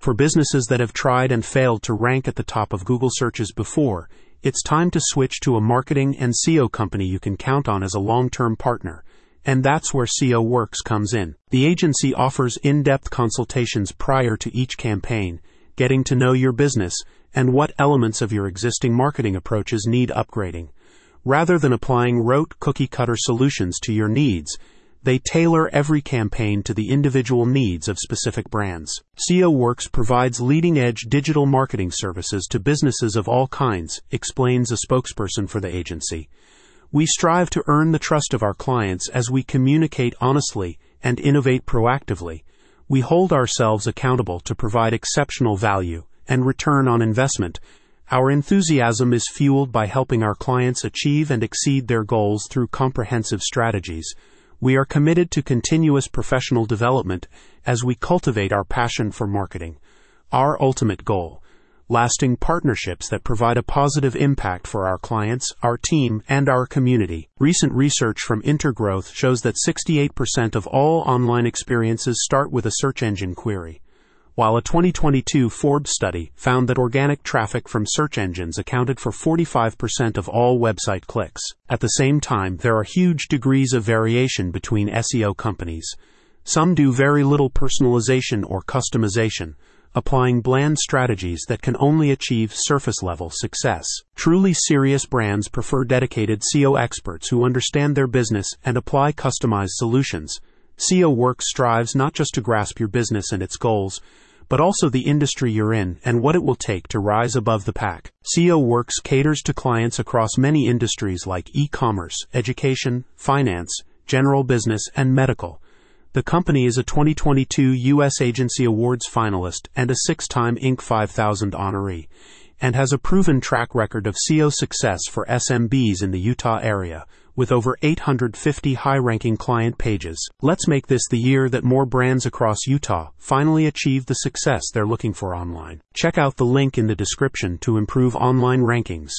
For businesses that have tried and failed to rank at the top of Google searches before, it's time to switch to a marketing and SEO company you can count on as a long-term partner. And that's where SEO Werkz comes in. The agency offers in-depth consultations prior to each campaign, getting to know your business and what elements of your existing marketing approaches need upgrading. Rather than applying rote cookie cutter solutions to your needs, they tailor every campaign to the individual needs of specific brands. SEO Werkz provides leading edge digital marketing services to businesses of all kinds, explains a spokesperson for the agency. We strive to earn the trust of our clients as we communicate honestly and innovate proactively. We hold ourselves accountable to provide exceptional value and return on investment. Our enthusiasm is fueled by helping our clients achieve and exceed their goals through comprehensive strategies we are committed to continuous professional development as we cultivate our passion for marketing. Our ultimate goal lasting partnerships that provide a positive impact for our clients, our team, and our community. Recent research from Intergrowth shows that 68% of all online experiences start with a search engine query while a 2022 Forbes study found that organic traffic from search engines accounted for 45% of all website clicks. At the same time, there are huge degrees of variation between SEO companies. Some do very little personalization or customization, applying bland strategies that can only achieve surface level success. Truly serious brands prefer dedicated SEO experts who understand their business and apply customized solutions. SEO Werkz strives not just to grasp your business and its goals, but also the industry you're in and what it will take to rise above the pack. SEO Werkz caters to clients across many industries like e-commerce, education, finance, general business, and medical. The company is a 2022 U.S. Agency Awards finalist and a six-time Inc. 5000 honoree, and has a proven track record of SEO success for SMBs in the Utah area, with over 850 high ranking client pages. Let's make this the year that more brands across Utah finally achieve the success they're looking for online. Check out the link in the description to improve online rankings.